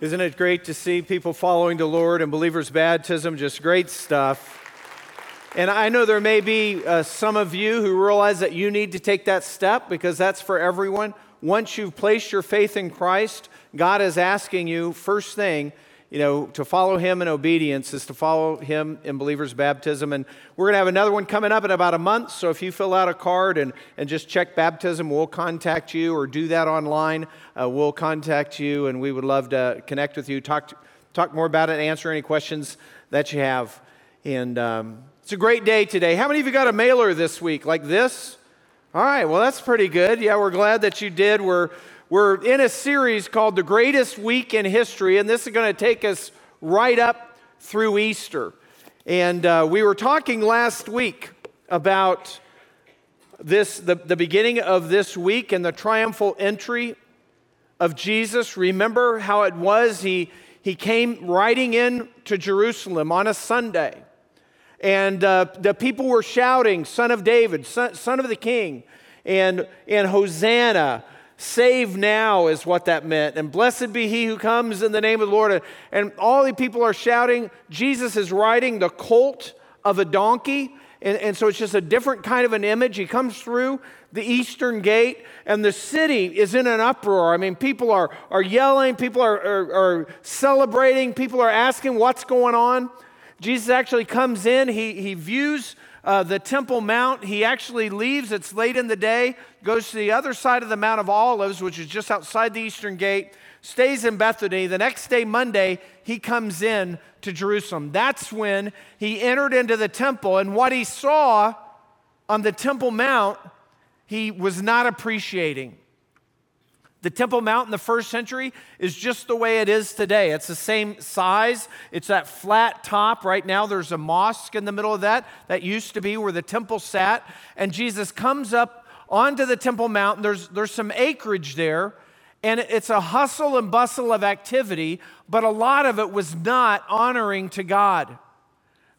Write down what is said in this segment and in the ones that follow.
Isn't it great to see people following the Lord and believers' baptism? Just great stuff. And I know there may be uh, some of you who realize that you need to take that step because that's for everyone. Once you've placed your faith in Christ, God is asking you, first thing, you know, to follow him in obedience is to follow him in believers' baptism. And we're going to have another one coming up in about a month. So if you fill out a card and, and just check baptism, we'll contact you or do that online. Uh, we'll contact you and we would love to connect with you, talk, talk more about it, answer any questions that you have. And um, it's a great day today. How many of you got a mailer this week like this? All right, well, that's pretty good. Yeah, we're glad that you did. We're we're in a series called The Greatest Week in History, and this is going to take us right up through Easter. And uh, we were talking last week about this, the, the beginning of this week and the triumphal entry of Jesus. Remember how it was? He, he came riding in to Jerusalem on a Sunday. And uh, the people were shouting, Son of David, son, son of the King, and, and Hosanna. Save now is what that meant. And blessed be he who comes in the name of the Lord. And all the people are shouting. Jesus is riding the colt of a donkey. And, and, so it's just a different kind of an image. He comes through the eastern gate, and the city is in an uproar. I mean, people are, are yelling, people are, are, are celebrating, people are asking what's going on. Jesus actually comes in, he, he views uh, the Temple Mount. He actually leaves, it's late in the day, goes to the other side of the Mount of Olives, which is just outside the eastern gate, stays in Bethany. The next day, Monday, he comes in to Jerusalem. That's when he entered into the temple, and what he saw on the Temple Mount, he was not appreciating. The Temple Mount in the first century is just the way it is today. It's the same size. It's that flat top. Right now, there's a mosque in the middle of that. That used to be where the temple sat. And Jesus comes up onto the Temple Mount. There's, there's some acreage there, and it's a hustle and bustle of activity, but a lot of it was not honoring to God.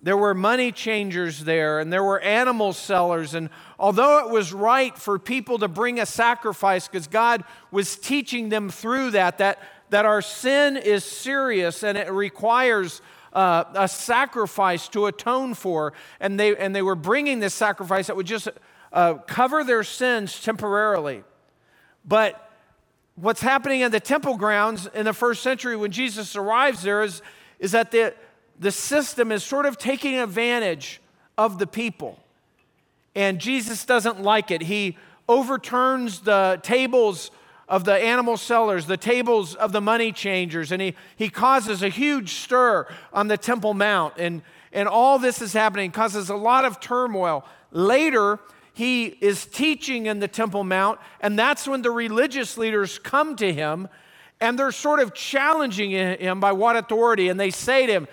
There were money changers there, and there were animal sellers. And although it was right for people to bring a sacrifice, because God was teaching them through that, that, that our sin is serious and it requires uh, a sacrifice to atone for, and they, and they were bringing this sacrifice that would just uh, cover their sins temporarily. But what's happening in the temple grounds in the first century when Jesus arrives there is, is that the the system is sort of taking advantage of the people. And Jesus doesn't like it. He overturns the tables of the animal sellers, the tables of the money changers, and he, he causes a huge stir on the Temple Mount. And, and all this is happening, causes a lot of turmoil. Later, he is teaching in the Temple Mount, and that's when the religious leaders come to him and they're sort of challenging him by what authority. And they say to him,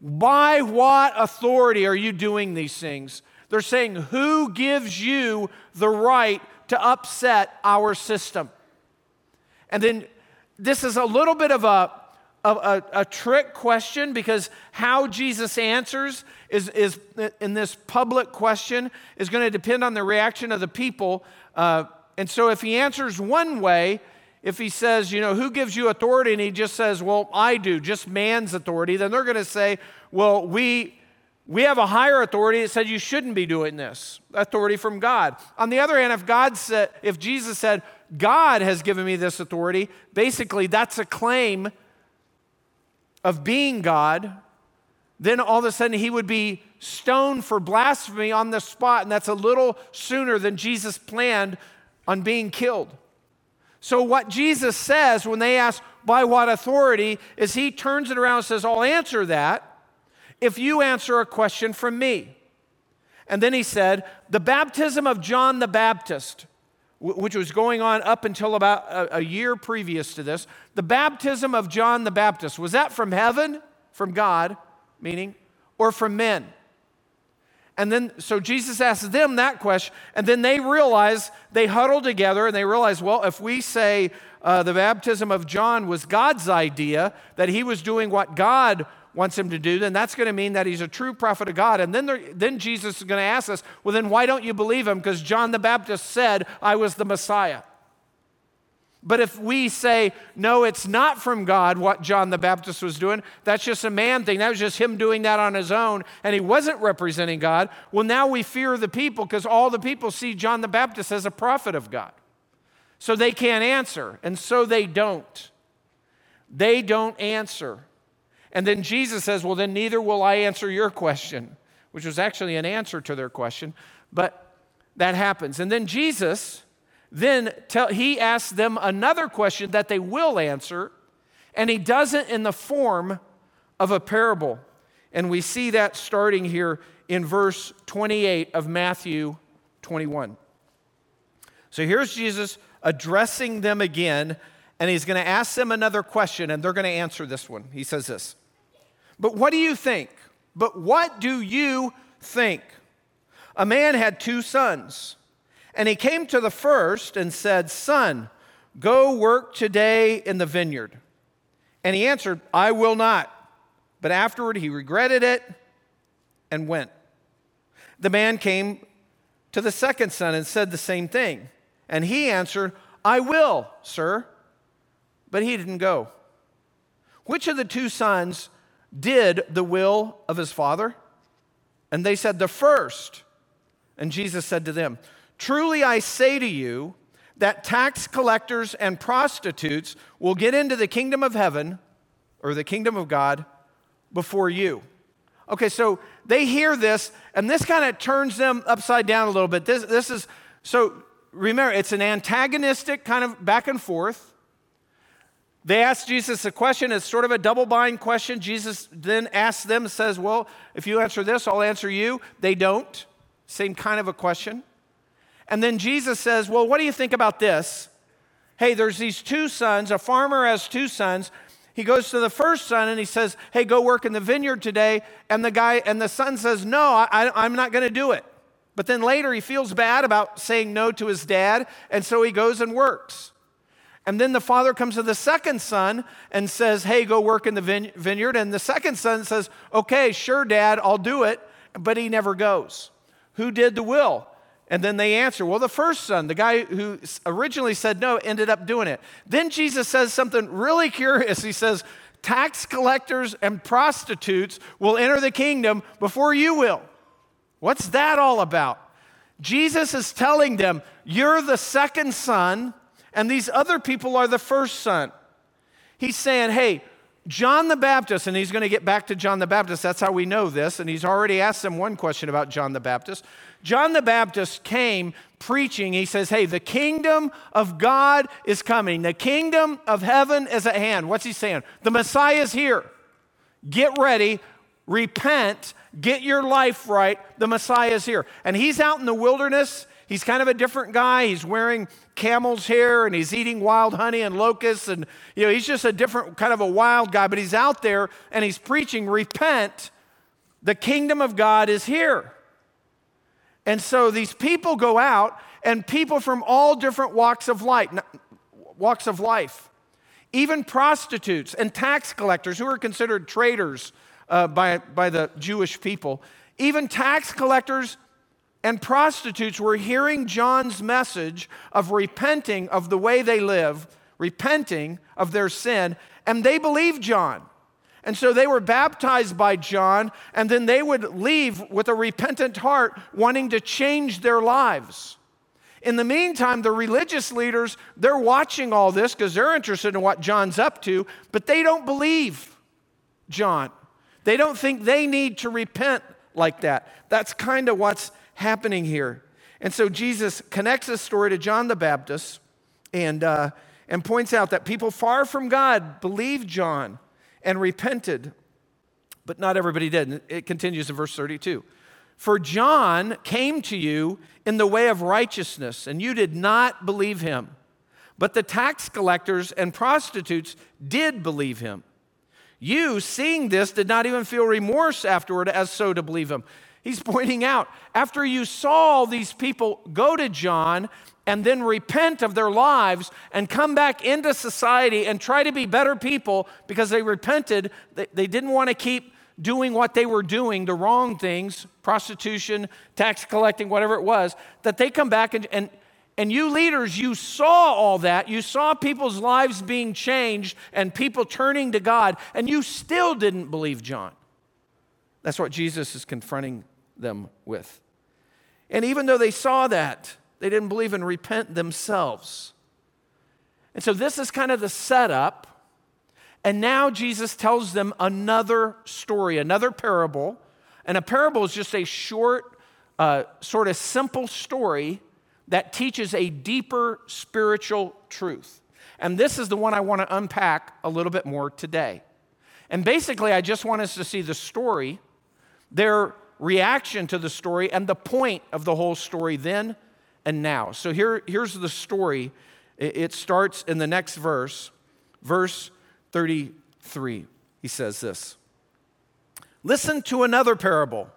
by what authority are you doing these things? They're saying, Who gives you the right to upset our system? And then this is a little bit of a, a, a, trick question because how Jesus answers is, is in this public question is going to depend on the reaction of the people. Uh, and so if he answers one way, if he says, you know, who gives you authority? And he just says, well, I do, just man's authority, then they're going to say, well, we, we have a higher authority that said you shouldn't be doing this, authority from God. On the other hand, if God said, if Jesus said, God has given me this authority, basically that's a claim of being God, then all of a sudden he would be stoned for blasphemy on the spot, and that's a little sooner than Jesus planned on being killed. So, what Jesus says when they ask, by what authority, is he turns it around and says, I'll answer that if you answer a question from me. And then he said, the baptism of John the Baptist, which was going on up until about a, year previous to this, the baptism of John the Baptist, was that from heaven, from God, meaning, or from men? And then, so Jesus asks them that question, and then they realize, they huddle together and they realize, well, if we say uh, the baptism of John was God's idea, that he was doing what God wants him to do, then that's going to mean that he's a true prophet of God. And then, then Jesus is going to ask us, well, then why don't you believe him? Because John the Baptist said, I was the Messiah. But if we say, no, it's not from God what John the Baptist was doing, that's just a man thing, that was just him doing that on his own, and he wasn't representing God, well, now we fear the people because all the people see John the Baptist as a prophet of God. So they can't answer, and so they don't. They don't answer. And then Jesus says, well, then neither will I answer your question, which was actually an answer to their question, but that happens. And then Jesus then tell, he asks them another question that they will answer, and he does it in the form of a parable. And we see that starting here in verse 28 of Matthew 21. So here's Jesus addressing them again, and he's going to ask them another question, and they're going to answer this one. He says this But what do you think? But what do you think? A man had two sons. And he came to the first and said, Son, go work today in the vineyard. And he answered, I will not. But afterward he regretted it and went. The man came to the second son and said the same thing. And he answered, I will, sir. But he didn't go. Which of the two sons did the will of his father? And they said, The first. And Jesus said to them, Truly I say to you that tax collectors and prostitutes will get into the kingdom of heaven or the kingdom of God before you. Okay, so they hear this, and this kind of turns them upside down a little bit. This, this is, so remember, it's an antagonistic kind of back and forth. They ask Jesus a question. It's sort of a double bind question. Jesus then asks them, says, Well, if you answer this, I'll answer you. They don't. Same kind of a question. And then Jesus says, Well, what do you think about this? Hey, there's these two sons. A farmer has two sons. He goes to the first son and he says, Hey, go work in the vineyard today. And the guy, and the son says, No, I, I'm not going to do it. But then later he feels bad about saying no to his dad. And so he goes and works. And then the father comes to the second son and says, Hey, go work in the vineyard. And the second son says, Okay, sure, dad, I'll do it. But he never goes. Who did the will? And then they answer, well, the first son, the guy who originally said no, ended up doing it. Then Jesus says something really curious. He says, tax collectors and prostitutes will enter the kingdom before you will. What's that all about? Jesus is telling them, you're the second son, and these other people are the first son. He's saying, hey, John the Baptist, and he's going to get back to John the Baptist. That's how we know this. And he's already asked them one question about John the Baptist. John the Baptist came preaching. He says, Hey, the kingdom of God is coming. The kingdom of heaven is at hand. What's he saying? The Messiah is here. Get ready, repent, get your life right. The Messiah is here. And he's out in the wilderness. He's kind of a different guy. He's wearing camel's hair and he's eating wild honey and locusts. And, you know, he's just a different kind of a wild guy, but he's out there and he's preaching, repent. The kingdom of God is here. And so these people go out and people from all different walks of life, walks of life, even prostitutes and tax collectors who are considered traitors uh, by, by the Jewish people, even tax collectors and prostitutes were hearing John's message of repenting of the way they live, repenting of their sin, and they believed John. And so they were baptized by John, and then they would leave with a repentant heart, wanting to change their lives. In the meantime, the religious leaders, they're watching all this because they're interested in what John's up to, but they don't believe John. They don't think they need to repent like that. That's kind of what's happening here. And so Jesus connects this story to John the Baptist and, uh, and points out that people far from God believed John and repented, but not everybody did. It continues in verse 32. For John came to you in the way of righteousness, and you did not believe him. But the tax collectors and prostitutes did believe him. You, seeing this, did not even feel remorse afterward as so to believe him. He's pointing out, after you saw these people go to John and then repent of their lives and come back into society and try to be better people because they repented, they, they didn't want to keep doing what they were doing, the wrong things, prostitution, tax collecting, whatever it was, that they come back and, and, And you leaders, you saw all that. You saw people's lives being changed and people turning to God, and you still didn't believe John. That's what Jesus is confronting them with. And even though they saw that, they didn't believe and repent themselves. And so this is kind of the setup. And now Jesus tells them another story, another parable. And a parable is just a short, uh, sort of simple story that teaches a deeper spiritual truth. And this is the one I want to unpack a little bit more today. And basically, I just want us to see the story, their reaction to the story, and the point of the whole story then and now. So here, here's the story. It starts in the next verse, verse 33. He says this Listen to another parable.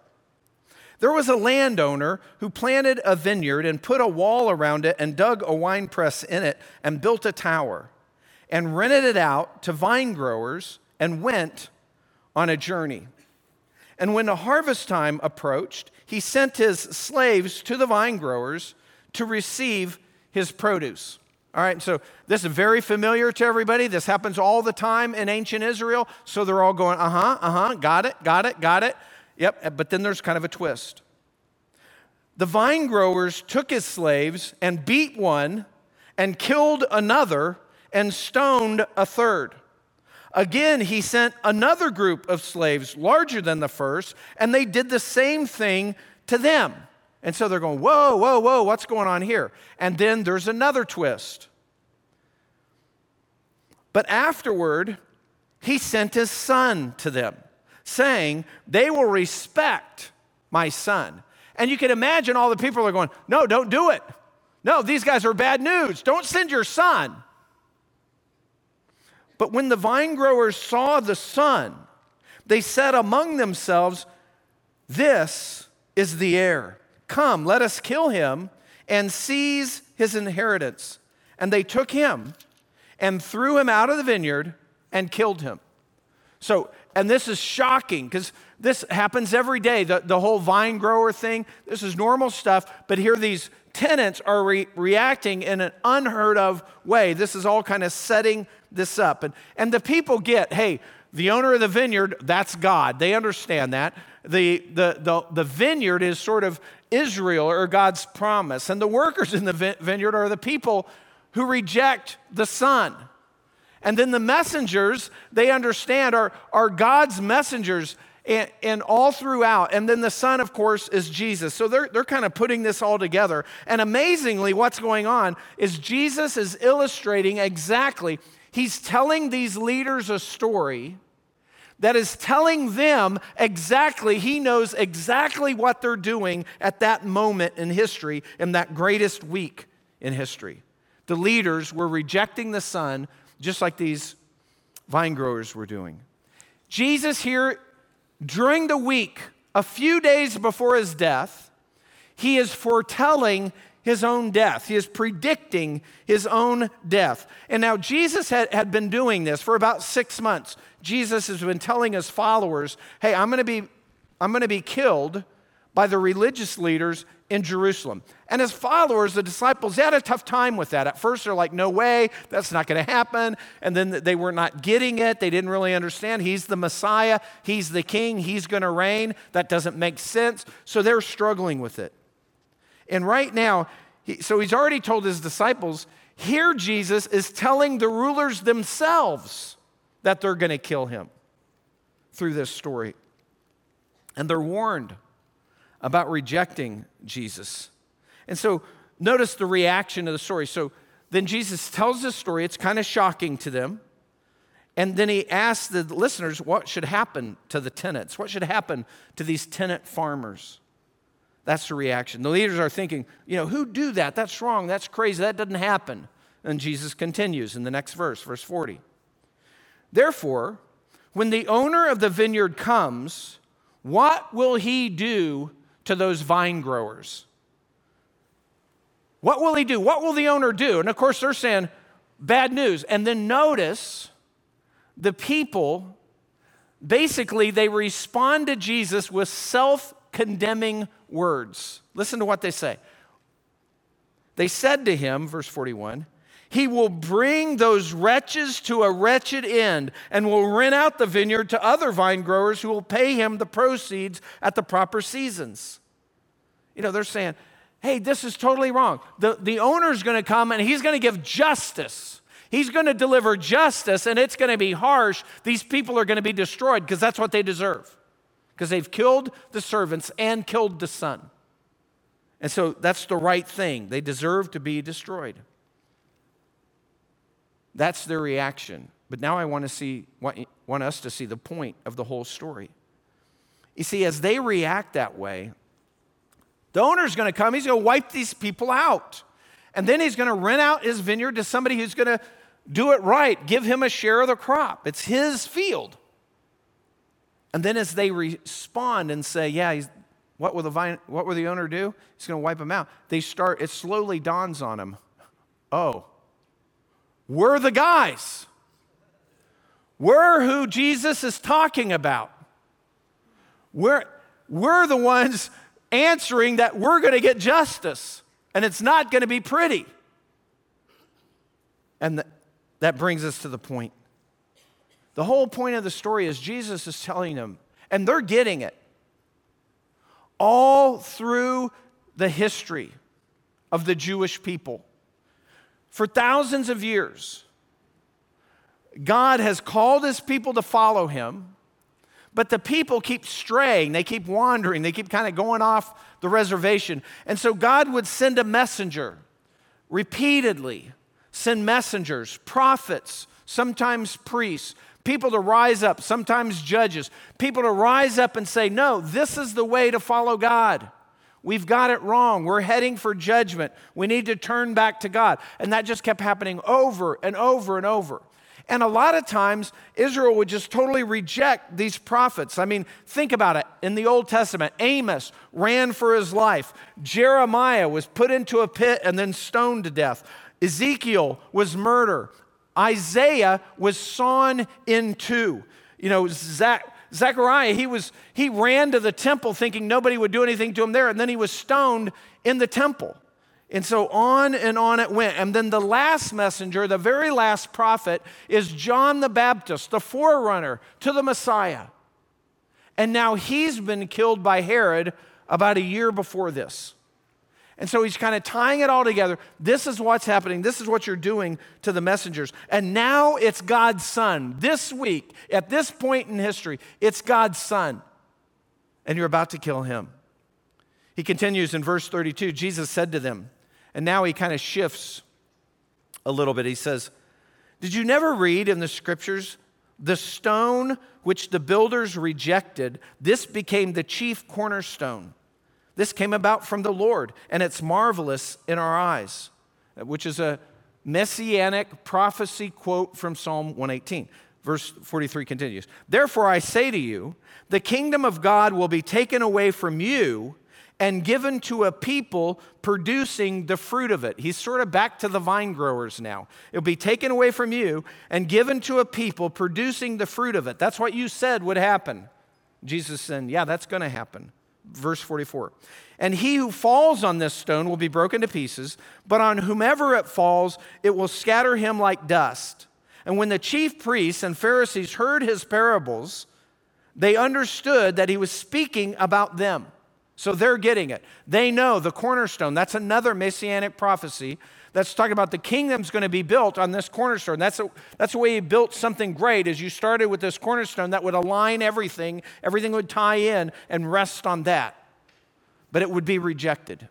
There was a landowner who planted a vineyard and put a wall around it and dug a wine press in it and built a tower and rented it out to vine growers and went on a journey. And when the harvest time approached, he sent his slaves to the vine growers to receive his produce. All right, so this is very familiar to everybody. This happens all the time in ancient Israel. So they're all going, uh huh, uh huh, got it, got it, got it. Yep, but then there's kind of a twist. The vine growers took his slaves and beat one and killed another and stoned a third. Again, he sent another group of slaves larger than the first, and they did the same thing to them. And so they're going, whoa, whoa, whoa, what's going on here? And then there's another twist. But afterward, he sent his son to them saying, They will respect my son. And you can imagine all the people are going, No, don't do it. No, these guys are bad news. Don't send your son. But when the vine growers saw the son, they said among themselves, This is the heir. Come, let us kill him and seize his inheritance. And they took him and threw him out of the vineyard and killed him. So and this is shocking because this happens every day. The, the whole vine grower thing, this is normal stuff, but here these tenants are re- reacting in an unheard of way. This is all kind of setting this up. And, and the people get, hey, the owner of the vineyard, that's God. They understand that. The, the, the, the vineyard is sort of Israel or God's promise. And the workers in the vineyard are the people who reject the Son. And then the messengers, they understand, are, are God's messengers and, and, all throughout. And then the Son, of course, is Jesus. So they're, they're kind of putting this all together. And amazingly, what's going on is Jesus is illustrating exactly, he's telling these leaders a story that is telling them exactly, he knows exactly what they're doing at that moment in history, in that greatest week in history. The leaders were rejecting the Son just like these vine growers were doing. Jesus, here during the week, a few days before his death, he is foretelling his own death. He is predicting his own death. And now Jesus had, had been doing this for about six months. Jesus has been telling his followers, hey, I'm gonna be, I'm gonna be killed by the religious leaders in Jerusalem. And his followers, the disciples, had a tough time with that. At first, they're like, no way, that's not going to happen. And then they were not getting it. They didn't really understand. He's the Messiah, he's the king, he's going to reign. That doesn't make sense. So they're struggling with it. And right now, he, so he's already told his disciples, here Jesus is telling the rulers themselves that they're going to kill him through this story. And they're warned about rejecting Jesus. And so notice the reaction of the story. So then Jesus tells this story, it's kind of shocking to them. And then he asks the listeners what should happen to the tenants, what should happen to these tenant farmers. That's the reaction. The leaders are thinking, you know, who do that? That's wrong. That's crazy. That doesn't happen. And Jesus continues in the next verse, verse 40. Therefore, when the owner of the vineyard comes, what will he do to those vine growers. What will he do? What will the owner do? And of course, they're saying, bad news. And then notice the people, basically, they respond to Jesus with self condemning words. Listen to what they say. They said to him, verse 41, He will bring those wretches to a wretched end and will rent out the vineyard to other vine growers who will pay him the proceeds at the proper seasons. You know, they're saying, Hey, this is totally wrong. The, the owner's going to come and he's going to give justice. He's going to deliver justice and it's going to be harsh. These people are going to be destroyed because that's what they deserve. Because they've killed the servants and killed the son. And so that's the right thing. They deserve to be destroyed. That's their reaction. But now I want to see want, want us to see the point of the whole story. You see, as they react that way, the owner's going to come, he's going to wipe these people out. And then he's going to rent out his vineyard to somebody who's going to do it right, give him a share of the crop. It's his field. And then as they respond and say, Yeah, what will the vine, what will the owner do? He's going to wipe them out. They start, it slowly dawns on them. Oh, we're the guys. We're who Jesus is talking about. We're, we're the ones answering that we're going to get justice and it's not going to be pretty. And the, that brings us to the point. The whole point of the story is Jesus is telling them, and they're getting it all through the history of the Jewish people. For thousands of years, God has called his people to follow him, but the people keep straying, they keep wandering, they keep kind of going off the reservation. And so God would send a messenger repeatedly, send messengers, prophets, sometimes priests, people to rise up, sometimes judges, people to rise up and say, No, this is the way to follow God. We've got it wrong. We're heading for judgment. We need to turn back to God. And that just kept happening over and over and over. And a lot of times, Israel would just totally reject these prophets. I mean, think about it. In the Old Testament, Amos ran for his life, Jeremiah was put into a pit and then stoned to death, Ezekiel was murdered, Isaiah was sawn in two. You know, Zach, Zechariah, he, was, he ran to the temple thinking nobody would do anything to him there, and then he was stoned in the temple. And so on and on it went. And then the last messenger, the very last prophet, is John the Baptist, the forerunner to the Messiah. And now he's been killed by Herod about a year before this. And so he's kind of tying it all together. This is what's happening. This is what you're doing to the messengers. And now it's God's son. This week, at this point in history, it's God's son. And you're about to kill him. He continues in verse 32 Jesus said to them, and now he kind of shifts a little bit. He says, Did you never read in the scriptures the stone which the builders rejected? This became the chief cornerstone. This came about from the Lord, and it's marvelous in our eyes, which is a messianic prophecy quote from Psalm 118. Verse 43 continues Therefore, I say to you, the kingdom of God will be taken away from you and given to a people producing the fruit of it. He's sort of back to the vine growers now. It'll be taken away from you and given to a people producing the fruit of it. That's what you said would happen. Jesus said, Yeah, that's going to happen verse 44. And he who falls on this stone will be broken to pieces, but on whomever it falls, it will scatter him like dust. And when the chief priests and Pharisees heard his parables, they understood that he was speaking about them. So they're getting it. They know the cornerstone. That's another messianic prophecy that's talking about the kingdom's going to be built on this cornerstone. That's, a, that's the way he built something great is you started with this cornerstone that would align everything, everything would tie in and rest on that. But it would be rejected.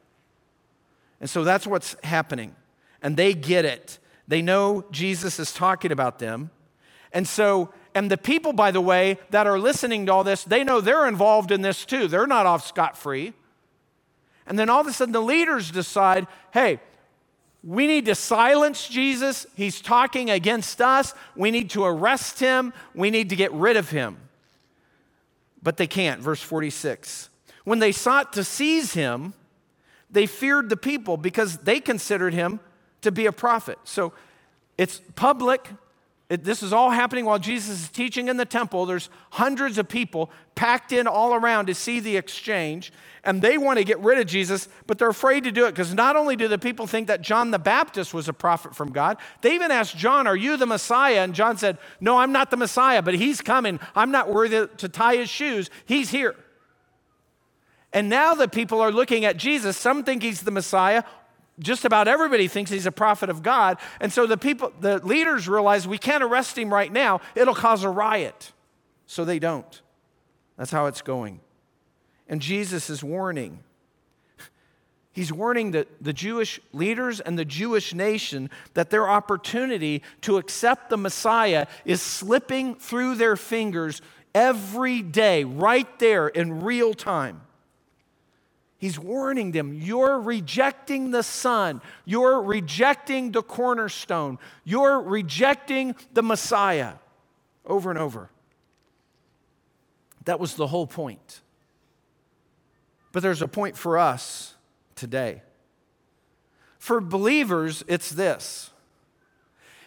And so that's what's happening. And they get it. They know Jesus is talking about them. And so, and the people, by the way, that are listening to all this, they know they're involved in this too. They're not off scot free. And then all of a sudden, the leaders decide hey, we need to silence Jesus. He's talking against us. We need to arrest him. We need to get rid of him. But they can't. Verse 46. When they sought to seize him, they feared the people because they considered him to be a prophet. So it's public. It, this is all happening while Jesus is teaching in the temple. There's hundreds of people packed in all around to see the exchange, and they want to get rid of Jesus, but they're afraid to do it because not only do the people think that John the Baptist was a prophet from God, they even asked John, Are you the Messiah? And John said, No, I'm not the Messiah, but he's coming. I'm not worthy to tie his shoes. He's here. And now the people are looking at Jesus. Some think he's the Messiah, just about everybody thinks he's a prophet of God. And so the people, the leaders realize we can't arrest him right now. It'll cause a riot. So they don't. That's how it's going. And Jesus is warning. He's warning the, the Jewish leaders and the Jewish nation that their opportunity to accept the Messiah is slipping through their fingers every day, right there in real time. He's warning them you're rejecting the Son, you're rejecting the cornerstone, you're rejecting the Messiah over and over. That was the whole point. But there's a point for us today. For believers, it's this.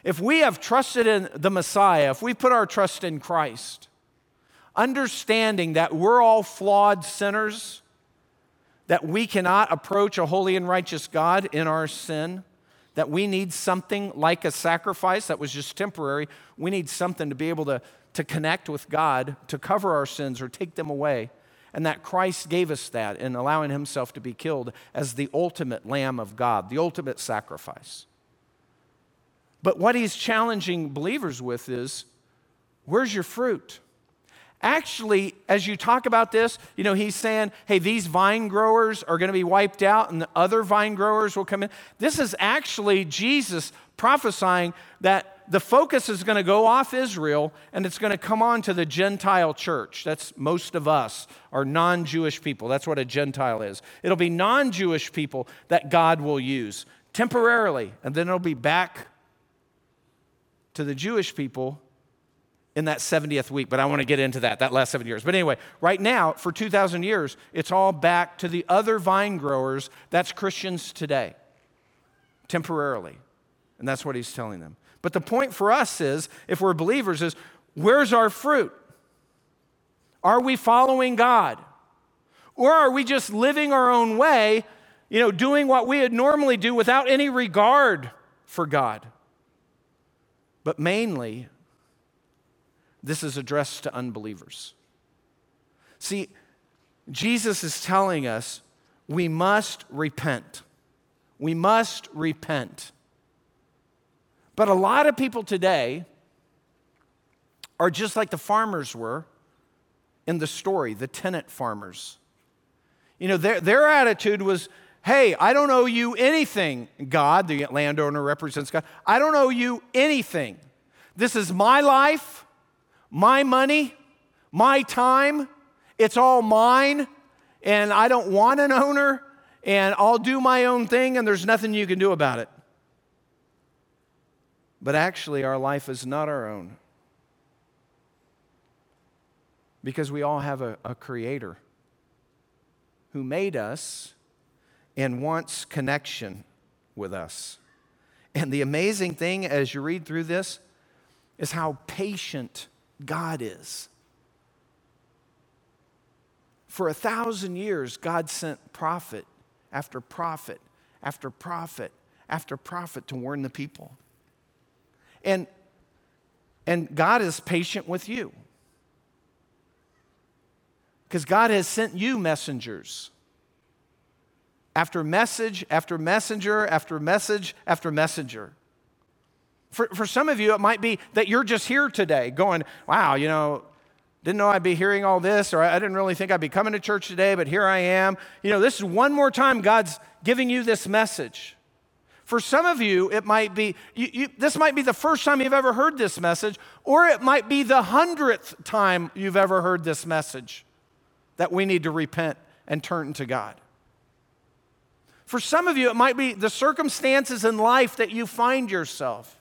If we have trusted in the Messiah, if we put our trust in Christ, understanding that we're all flawed sinners, that we cannot approach a holy and righteous God in our sin, that we need something like a sacrifice that was just temporary. We need something to be able to, to connect with God, to cover our sins or take them away. And that Christ gave us that in allowing himself to be killed as the ultimate Lamb of God, the ultimate sacrifice. But what he's challenging believers with is where's your fruit? Actually, as you talk about this, you know, he's saying, hey, these vine growers are going to be wiped out and the other vine growers will come in. This is actually Jesus prophesying that the focus is going to go off Israel and it's going to come on to the Gentile church. That's most of us are non Jewish people. That's what a Gentile is. It'll be non Jewish people that God will use temporarily, and then it'll be back to the Jewish people in that 70th week, but I want to get into that, that last seven years. But anyway, right now, for 2,000 years, it's all back to the other vine growers. That's Christians today, temporarily. And that's what he's telling them. But the point for us is, if we're believers, is where's our fruit? Are we following God? Or are we just living our own way, you know, doing what we would normally do without any regard for God? But mainly, this is addressed to unbelievers. See, Jesus is telling us we must repent. We must repent. But a lot of people today are just like the farmers were in the story, the tenant farmers. You know, their, their attitude was, hey, I don't owe you anything, God, the landowner represents God. I don't owe you anything. This is my life my money, my time, it's all mine, and I don't want an owner, and I'll do my own thing, and there's nothing you can do about it. But actually, our life is not our own. Because we all have a, a creator who made us and wants connection with us. And the amazing thing as you read through this is how patient God is. For a thousand years, God sent prophet after prophet after prophet after prophet to warn the people. And, and God is patient with you. Because God has sent you messengers. After message, after messenger, after message, after messenger. For, for some of you, it might be that you're just here today going, wow, you know, didn't know I'd be hearing all this, or I didn't really think I'd be coming to church today, but here I am. You know, this is one more time God's giving you this message. For some of you, it might be, you, you, this might be the first time you've ever heard this message, or it might be the hundredth time you've ever heard this message that we need to repent and turn to God. For some of you, it might be the circumstances in life that you find yourself.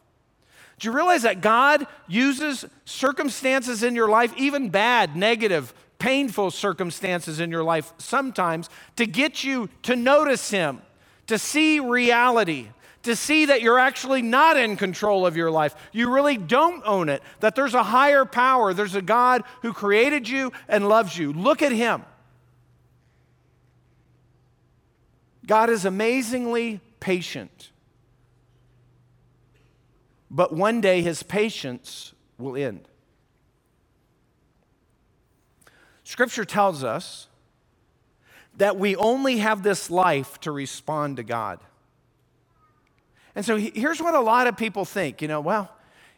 Do you realize that God uses circumstances in your life, even bad, negative, painful circumstances in your life, sometimes to get you to notice Him, to see reality, to see that you're actually not in control of your life. You really don't own it, that there's a higher power, there's a God who created you and loves you. Look at Him. God is amazingly patient. But one day His patience will end. Scripture tells us that we only have this life to respond to God. And so here's what a lot of people think you know, well,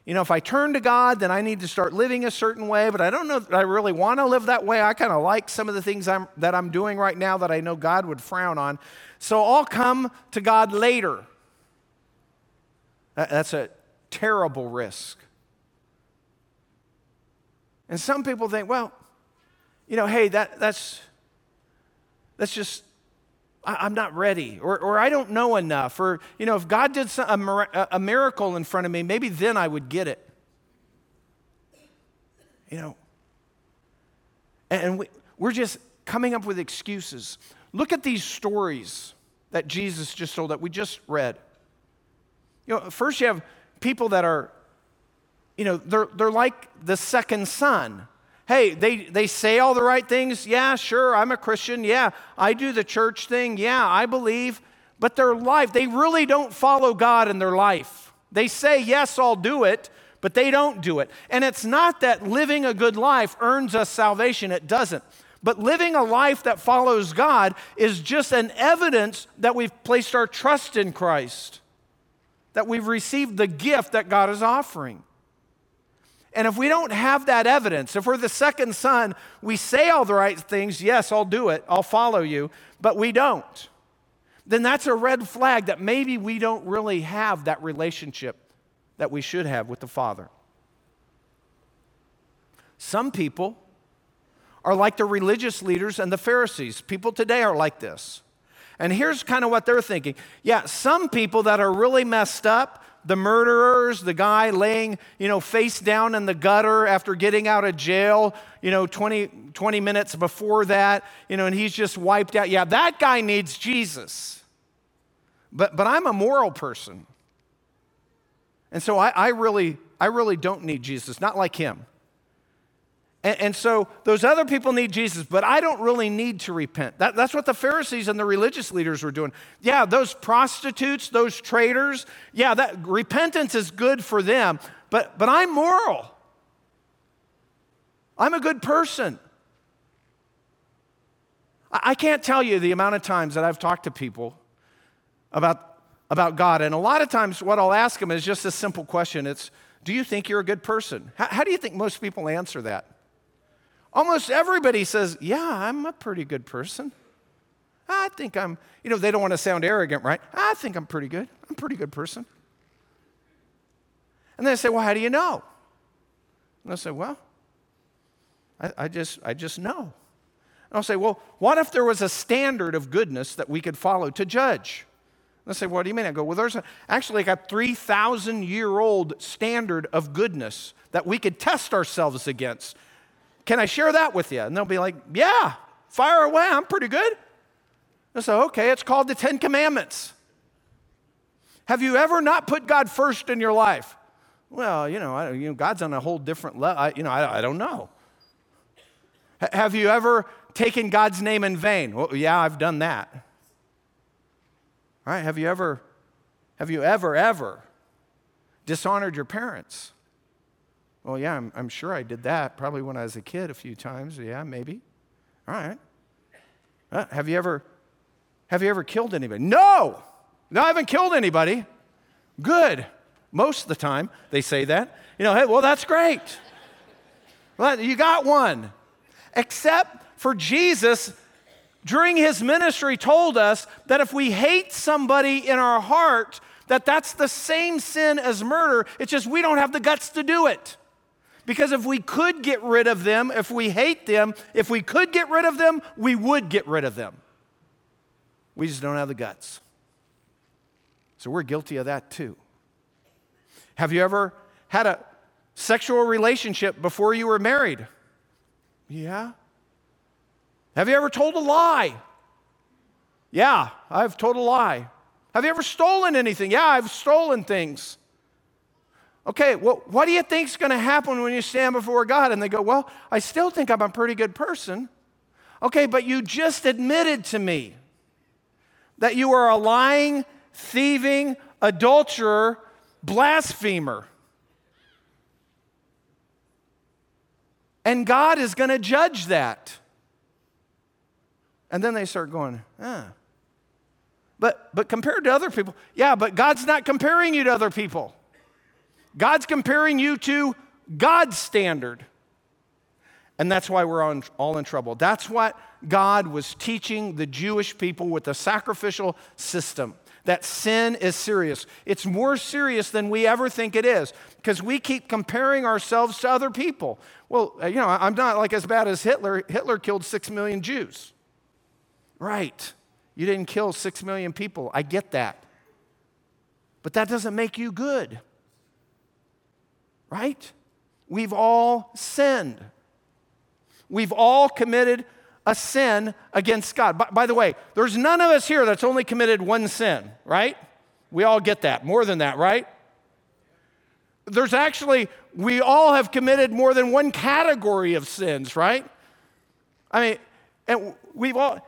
you know, if I turn to God, then I need to start living a certain way, but I don't know that I really want to live that way. I kind of like some of the things I'm, that I'm doing right now that I know God would frown on. So I'll come to God later. That's a terrible risk. And some people think, well, you know, hey, that, that's, that's just I, am not ready, or, or I don't know enough, or, you know, if God did some, a, a miracle in front of me, maybe then I would get it. You know, and we, we're just coming up with excuses. Look at these stories that Jesus just told that we just read. You know, first you have people that are, you know, they're, they're like the second son. Hey, they, they say all the right things. Yeah, sure, I'm a Christian. Yeah, I do the church thing. Yeah, I believe. But their life, they really don't follow God in their life. They say, yes, I'll do it, but they don't do it. And it's not that living a good life earns us salvation, it doesn't. But living a life that follows God is just an evidence that we've placed our trust in Christ, that we've received the gift that God is offering. And if we don't have that evidence, if we're the second son, we say all the right things, yes, I'll do it, I'll follow you, but we don't, then that's a red flag that maybe we don't really have that relationship that we should have with the Father. Some people are like the religious leaders and the Pharisees. People today are like this. And here's kind of what they're thinking. Yeah, some people that are really messed up, the murderers, the guy laying, you know, face down in the gutter after getting out of jail, you know, 20, 20 minutes before that, you know, and he's just wiped out. Yeah, that guy needs Jesus. But, but I'm a moral person. And so I, I, really, I really don't need Jesus, not like him. And, and, so those other people need Jesus, but I don't really need to repent. That, that's what the Pharisees and the religious leaders were doing. Yeah, those prostitutes, those traitors, yeah, that repentance is good for them, but, but I'm moral. I'm a good person. I, I can't tell you the amount of times that I've talked to people about, about God, and a lot of times what I'll ask them is just a simple question. It's, do you think you're a good person? How, how do you think most people answer that? Almost everybody says, Yeah, I'm a pretty good person. I think I'm, you know, they don't want to sound arrogant, right? I think I'm pretty good. I'm a pretty good person. And they say, Well, how do you know? And I say, Well, I, I, just, I just know. And I'll say, Well, what if there was a standard of goodness that we could follow to judge? And I say, What do you mean? I go, Well, there's a, actually like a 3,000 year old standard of goodness that we could test ourselves against can I share that with you? And they'll be like, Yeah, fire away. I'm pretty good. I say, Okay, it's called the Ten Commandments. Have you ever not put God first in your life? Well, you know, I, you know God's on a whole different level. You know, I, I don't know. H- have you ever taken God's name in vain? Well, yeah, I've done that. All right, have you ever, have you ever, ever dishonored your parents? Well, yeah, I'm, I'm sure I did that probably when I was a kid a few times. Yeah, maybe. All right. Uh, have you ever have you ever killed anybody? No. No, I haven't killed anybody. Good. Most of the time they say that. You know, hey, well, that's great. Well, you got one. Except for Jesus during his ministry told us that if we hate somebody in our heart, that that's the same sin as murder. It's just we don't have the guts to do it. Because if we could get rid of them, if we hate them, if we could get rid of them, we would get rid of them. We just don't have the guts. So we're guilty of that too. Have you ever had a sexual relationship before you were married? Yeah. Have you ever told a lie? Yeah, I've told a lie. Have you ever stolen anything? Yeah, I've stolen things. Okay, well, what do you think is going to happen when you stand before God? And they go, Well, I still think I'm a pretty good person. Okay, but you just admitted to me that you are a lying, thieving, adulterer, blasphemer. And God is going to judge that. And then they start going, ah. But, but compared to other people, yeah, but God's not comparing you to other people. God's comparing you to God's standard. And that's why we're all in, trouble. That's what God was teaching the Jewish people with the sacrificial system that sin is serious. It's more serious than we ever think it is because we keep comparing ourselves to other people. Well, uh, you know, I'm not like as bad as Hitler. Hitler killed six million Jews. Right. You didn't kill six million people. I get that. But that doesn't make you good. Right? We've all sinned. We've all committed a sin against God. By, by, the way, there's none of us here that's only committed one sin, right? We all get that. More than that, right? There's actually, we all have committed more than one category of sins, right? I mean, and we've all,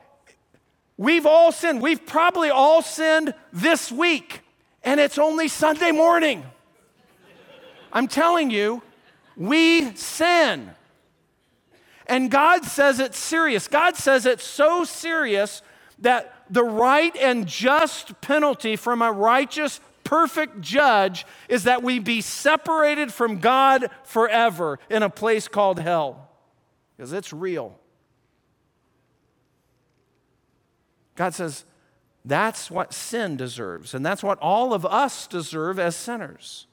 we've all sinned. We've probably all sinned this week, and it's only Sunday morning. I'm telling you, we sin. And God says it's serious. God says it's so serious that the right and just penalty from a righteous, perfect judge is that we be separated from God forever in a place called hell. Because it's real. God says that's what sin deserves, and that's what all of us deserve as sinners.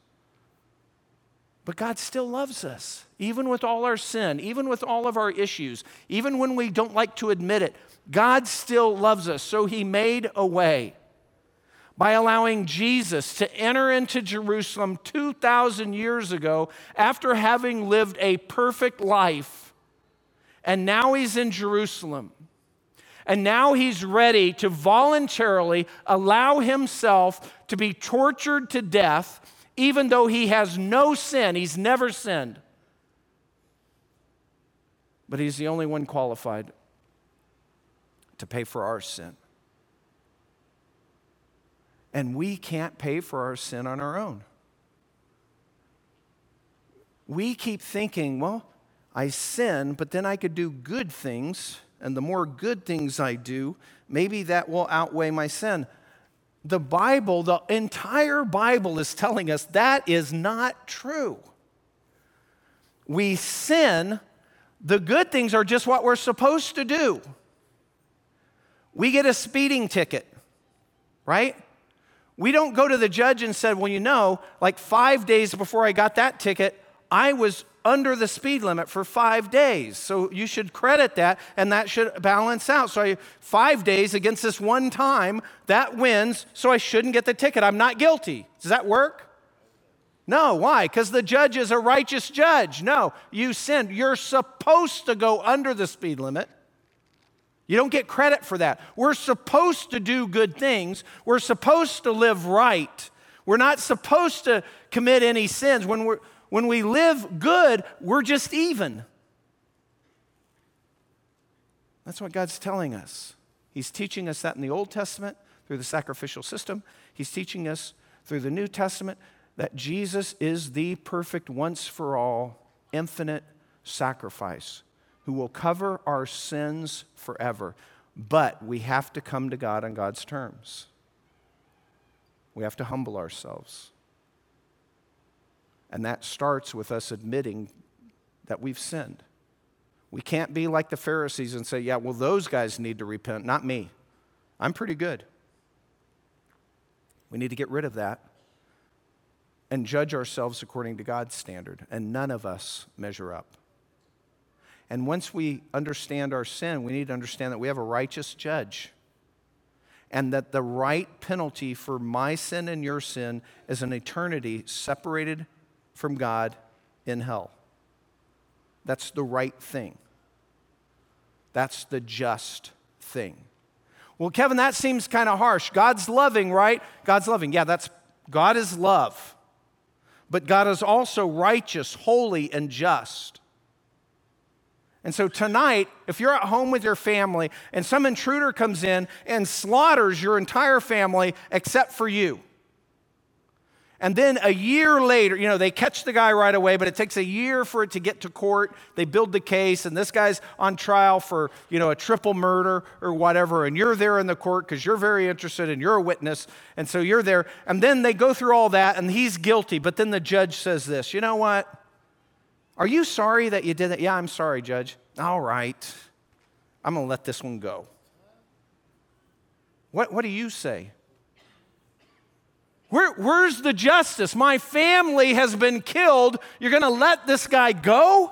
But God still loves us, even with all our sin, even with all of our issues, even when we don't like to admit it. God still loves us. So He made a way by allowing Jesus to enter into Jerusalem 2,000 years ago after having lived a perfect life. And now He's in Jerusalem. And now he's ready to voluntarily allow himself to be tortured to death even though he has no sin, he's never sinned. But he's the only one qualified to pay for our sin. And we can't pay for our sin on our own. We keep thinking, well, I sin, but then I could do good things, and the more good things I do, maybe that will outweigh my sin the Bible, the entire Bible is telling us that is not true. We sin, the good things are just what we're supposed to do. We get a speeding ticket, right? We don't go to the judge and say, well, you know, like five days before I got that ticket, I was under the speed limit for five days. So you should credit that, and that should balance out. So I, five days against this one time, that wins, so I shouldn't get the ticket. I'm not guilty. Does that work? No. Why? Because the judge is a righteous judge. No, you sinned. You're supposed to go under the speed limit. You don't get credit for that. We're supposed to do good things. We're supposed to live right. We're not supposed to commit any sins. When we're, when we live good, we're just even. That's what God's telling us. He's teaching us that in the Old Testament through the sacrificial system. He's teaching us through the New Testament that Jesus is the perfect, once for all, infinite sacrifice who will cover our sins forever. But we have to come to God on God's terms. We have to humble ourselves. And that starts with us admitting that we've sinned. We can't be like the Pharisees and say, yeah, well, those guys need to repent, not me. I'm pretty good. We need to get rid of that and judge ourselves according to God's standard, and none of us measure up. And once we understand our sin, we need to understand that we have a righteous judge and that the right penalty for my sin and your sin is an eternity separated from God in hell. That's the right thing. That's the just thing. Well, Kevin, that seems kind of harsh. God's loving, right? God's loving. Yeah, that's God is love. But God is also righteous, holy, and just. And so tonight, if you're at home with your family and some intruder comes in and slaughters your entire family except for you, and then a year later, you know, they catch the guy right away, but it takes a year for it to get to court. They build the case, and this guy's on trial for, you know, a triple murder or whatever. And you're there in the court because you're very interested and you're a witness. And so you're there. And then they go through all that, and he's guilty. But then the judge says this You know what? Are you sorry that you did that? Yeah, I'm sorry, judge. All right. I'm going to let this one go. What, what do you say? Where, where's the justice? My family has been killed. You're going to let this guy go?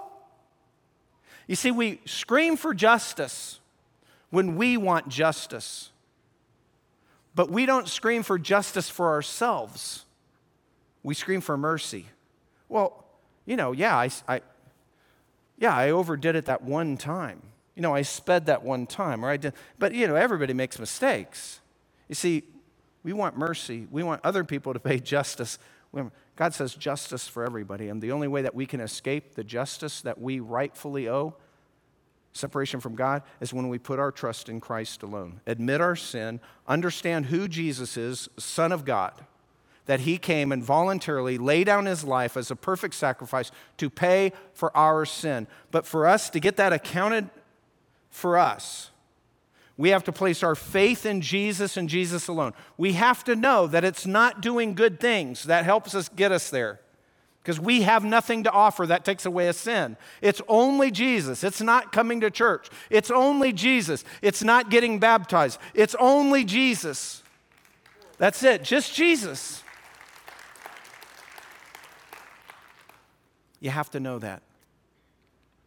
You see, we scream for justice when we want justice, but we don't scream for justice for ourselves. We scream for mercy. Well, you know, yeah, I, I yeah, I overdid it that one time. You know, I sped that one time, or I did, but you know, everybody makes mistakes. You see, we want mercy. We want other people to pay justice. God says justice for everybody. And the only way that we can escape the justice that we rightfully owe, separation from God, is when we put our trust in Christ alone. Admit our sin, understand who Jesus is, Son of God, that He came and voluntarily lay down His life as a perfect sacrifice to pay for our sin. But for us to get that accounted for us, we have to place our faith in Jesus and Jesus alone. We have to know that it's not doing good things that helps us get us there because we have nothing to offer that takes away a sin. It's only Jesus. It's not coming to church. It's only Jesus. It's not getting baptized. It's only Jesus. That's it, just Jesus. You have to know that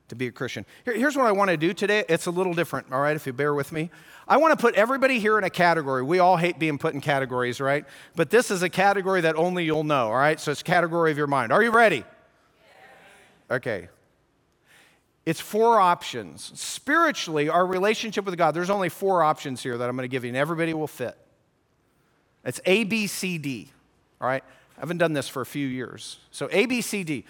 to be a Christian. Here, here's what I want to do today. It's a little different, all right, if you bear with me. I want to put everybody here in a category. We all hate being put in categories, right? But this is a category that only you'll know, all right? So it's category of your mind. Are you ready? Okay. It's four options. Spiritually, our relationship with God, there's only four options here that I'm going to give you, and everybody will fit. It's A, B, C, D, all right? I haven't done this for a few years. So A, B, C, D.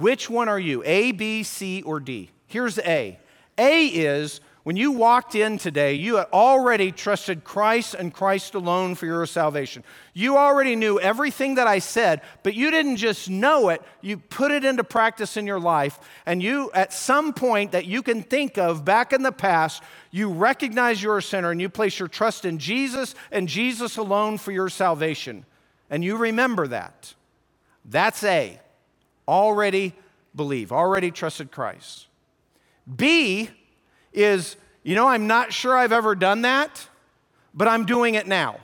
Which one are you, A, B, C, or D? Here's A. A is when you walked in today, you had already trusted Christ and Christ alone for your salvation. You already knew everything that I said, but you didn't just know it, you put it into practice in your life. And you, at some point that you can think of back in the past, you recognize you're a sinner and you place your trust in Jesus and Jesus alone for your salvation. And you remember that. That's A already believe, already trusted Christ. B is, you know, I'm not sure I've ever done that, but I'm doing it now.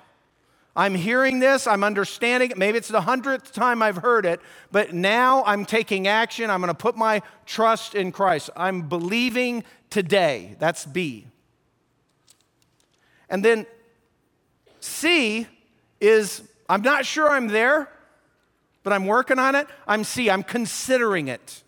I'm hearing this, I'm understanding it. Maybe it's the hundredth time I've heard it, but now I'm taking action. I'm going to put my trust in Christ. I'm believing today. That's B. And then C is, I'm not sure I'm there, but I'm working on it. I'm C, I'm considering it.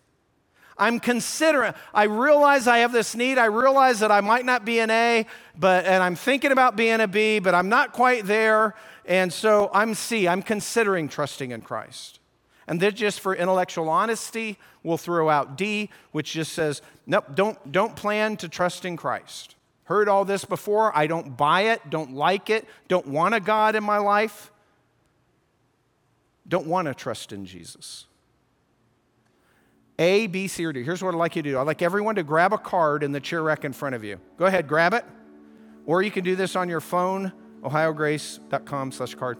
I'm considering, I realize I have this need. I realize that I might not be an A, but, and I'm thinking about being a B, but I'm not quite there. And so I'm C, I'm considering trusting in Christ. And then just for intellectual honesty, we'll throw out D, which just says, nope, don't, don't plan to trust in Christ. Heard all this before. I don't buy it, don't like it, don't want a God in my life don't want to trust in Jesus. A, B, C, or D. Here's what I'd like you to do. I'd like everyone to grab a card in the chair rack in front of you. Go ahead, grab it. Or you can do this on your phone, ohiograce.com slash card.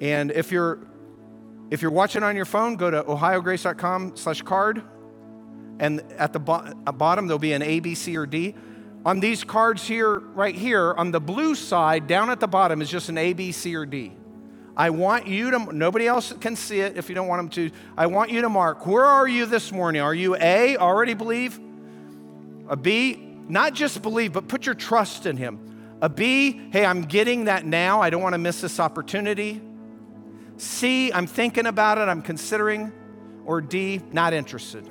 And if you're if you're watching on your phone, go to ohiograce.com slash card. And at the bo- bottom, there'll be an A, B, C, or D. On these cards here, right here, on the blue side, down at the bottom is just an A, B, C, or D. I want you to, nobody else can see it if you don't want them to. I want you to mark, where are you this morning? Are you A, already believe? A B, not just believe, but put your trust in Him. A B, hey, I'm getting that now. I don't want to miss this opportunity. C, I'm thinking about it, I'm considering. Or D, not interested.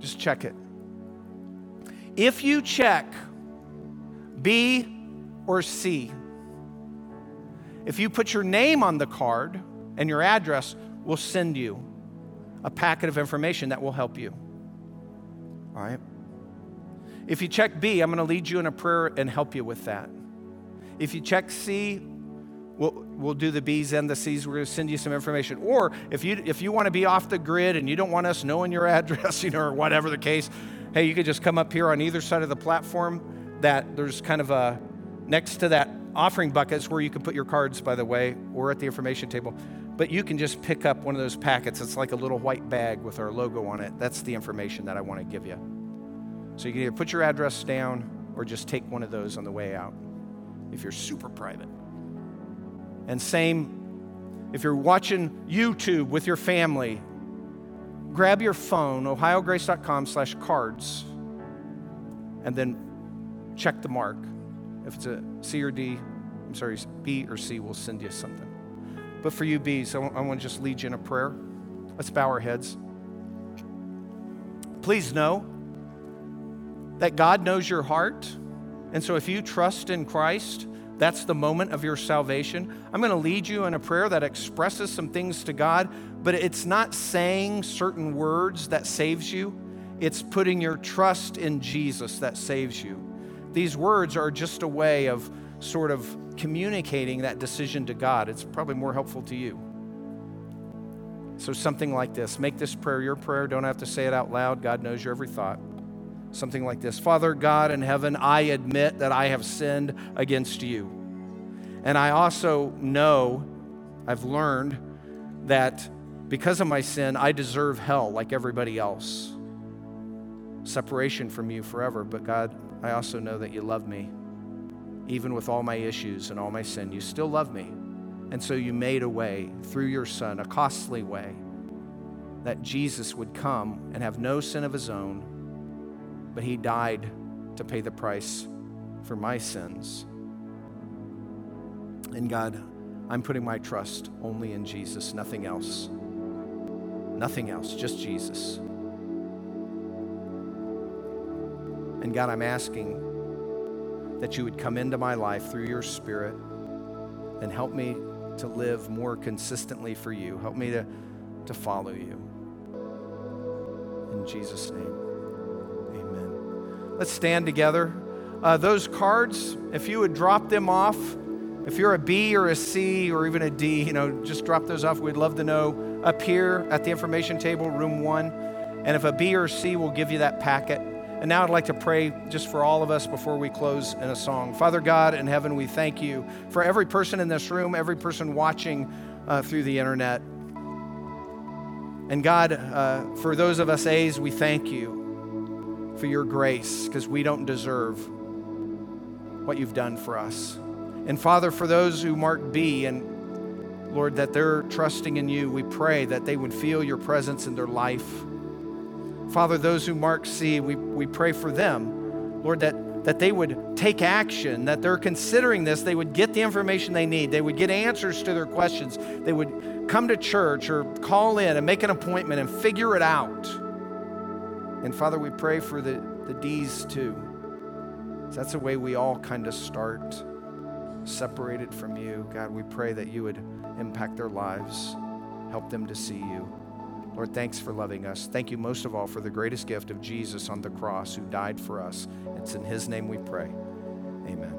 Just check it. If you check B or C, if you put your name on the card and your address, we'll send you a packet of information that will help you. All right? If you check B, I'm going to lead you in a prayer and help you with that. If you check C, we'll, we'll do the B's and the C's. We're going to send you some information. Or if you, if you want to be off the grid and you don't want us knowing your address, you know, or whatever the case, hey, you could just come up here on either side of the platform. That there's kind of a next to that offering bucket is where you can put your cards, by the way, or at the information table. But you can just pick up one of those packets. It's like a little white bag with our logo on it. That's the information that I want to give you. So you can either put your address down or just take one of those on the way out if you're super private. And same if you're watching YouTube with your family, grab your phone, ohiograce.com slash cards, and then check the mark. If it's a C or D, I'm sorry, B or C, we'll send you something. But for you, B's, I want to just lead you in a prayer. Let's bow our heads. Please know that God knows your heart. And so if you trust in Christ, that's the moment of your salvation. I'm going to lead you in a prayer that expresses some things to God, but it's not saying certain words that saves you. It's putting your trust in Jesus that saves you. These words are just a way of sort of communicating that decision to God. It's probably more helpful to you. So, something like this make this prayer your prayer. Don't have to say it out loud. God knows your every thought. Something like this Father God in heaven, I admit that I have sinned against you. And I also know, I've learned that because of my sin, I deserve hell like everybody else. Separation from you forever. But God, I also know that you love me even with all my issues and all my sin, you still love me. And so you made a way through your son, a costly way, that Jesus would come and have no sin of his own, but he died to pay the price for my sins. And God, I'm putting my trust only in Jesus, nothing else. Nothing else, just Jesus. And God, I'm asking that you would come into my life through your Spirit and help me to live more consistently for you. Help me to, to follow you. In Jesus' name, amen. Let's stand together. Uh, those cards, if you would drop them off, if you're a B or a C or even a D, you know, just drop those off. We'd love to know up here at the information table, room one. And if a B or C, we'll give you that packet. And now I'd like to pray just for all of us before we close in a song. Father God in heaven, we thank you for every person in this room, every person watching uh, through the internet. And God, uh, for those of us A's, we thank you for your grace because we don't deserve what you've done for us. And Father, for those who mark B and Lord, that they're trusting in you, we pray that they would feel your presence in their life. Father, those who mark C, we, we pray for them, Lord, that, that they would take action, that they're considering this, they would get the information they need, they would get answers to their questions, they would come to church or call in and make an appointment and figure it out. And Father, we pray for the, the D's too. That's the way we all kind of start separated from you. God, we pray that you would impact their lives, help them to see you. Lord, thanks for loving us. Thank you most of all for the greatest gift of Jesus on the cross who died for us. It's in his name we pray. Amen.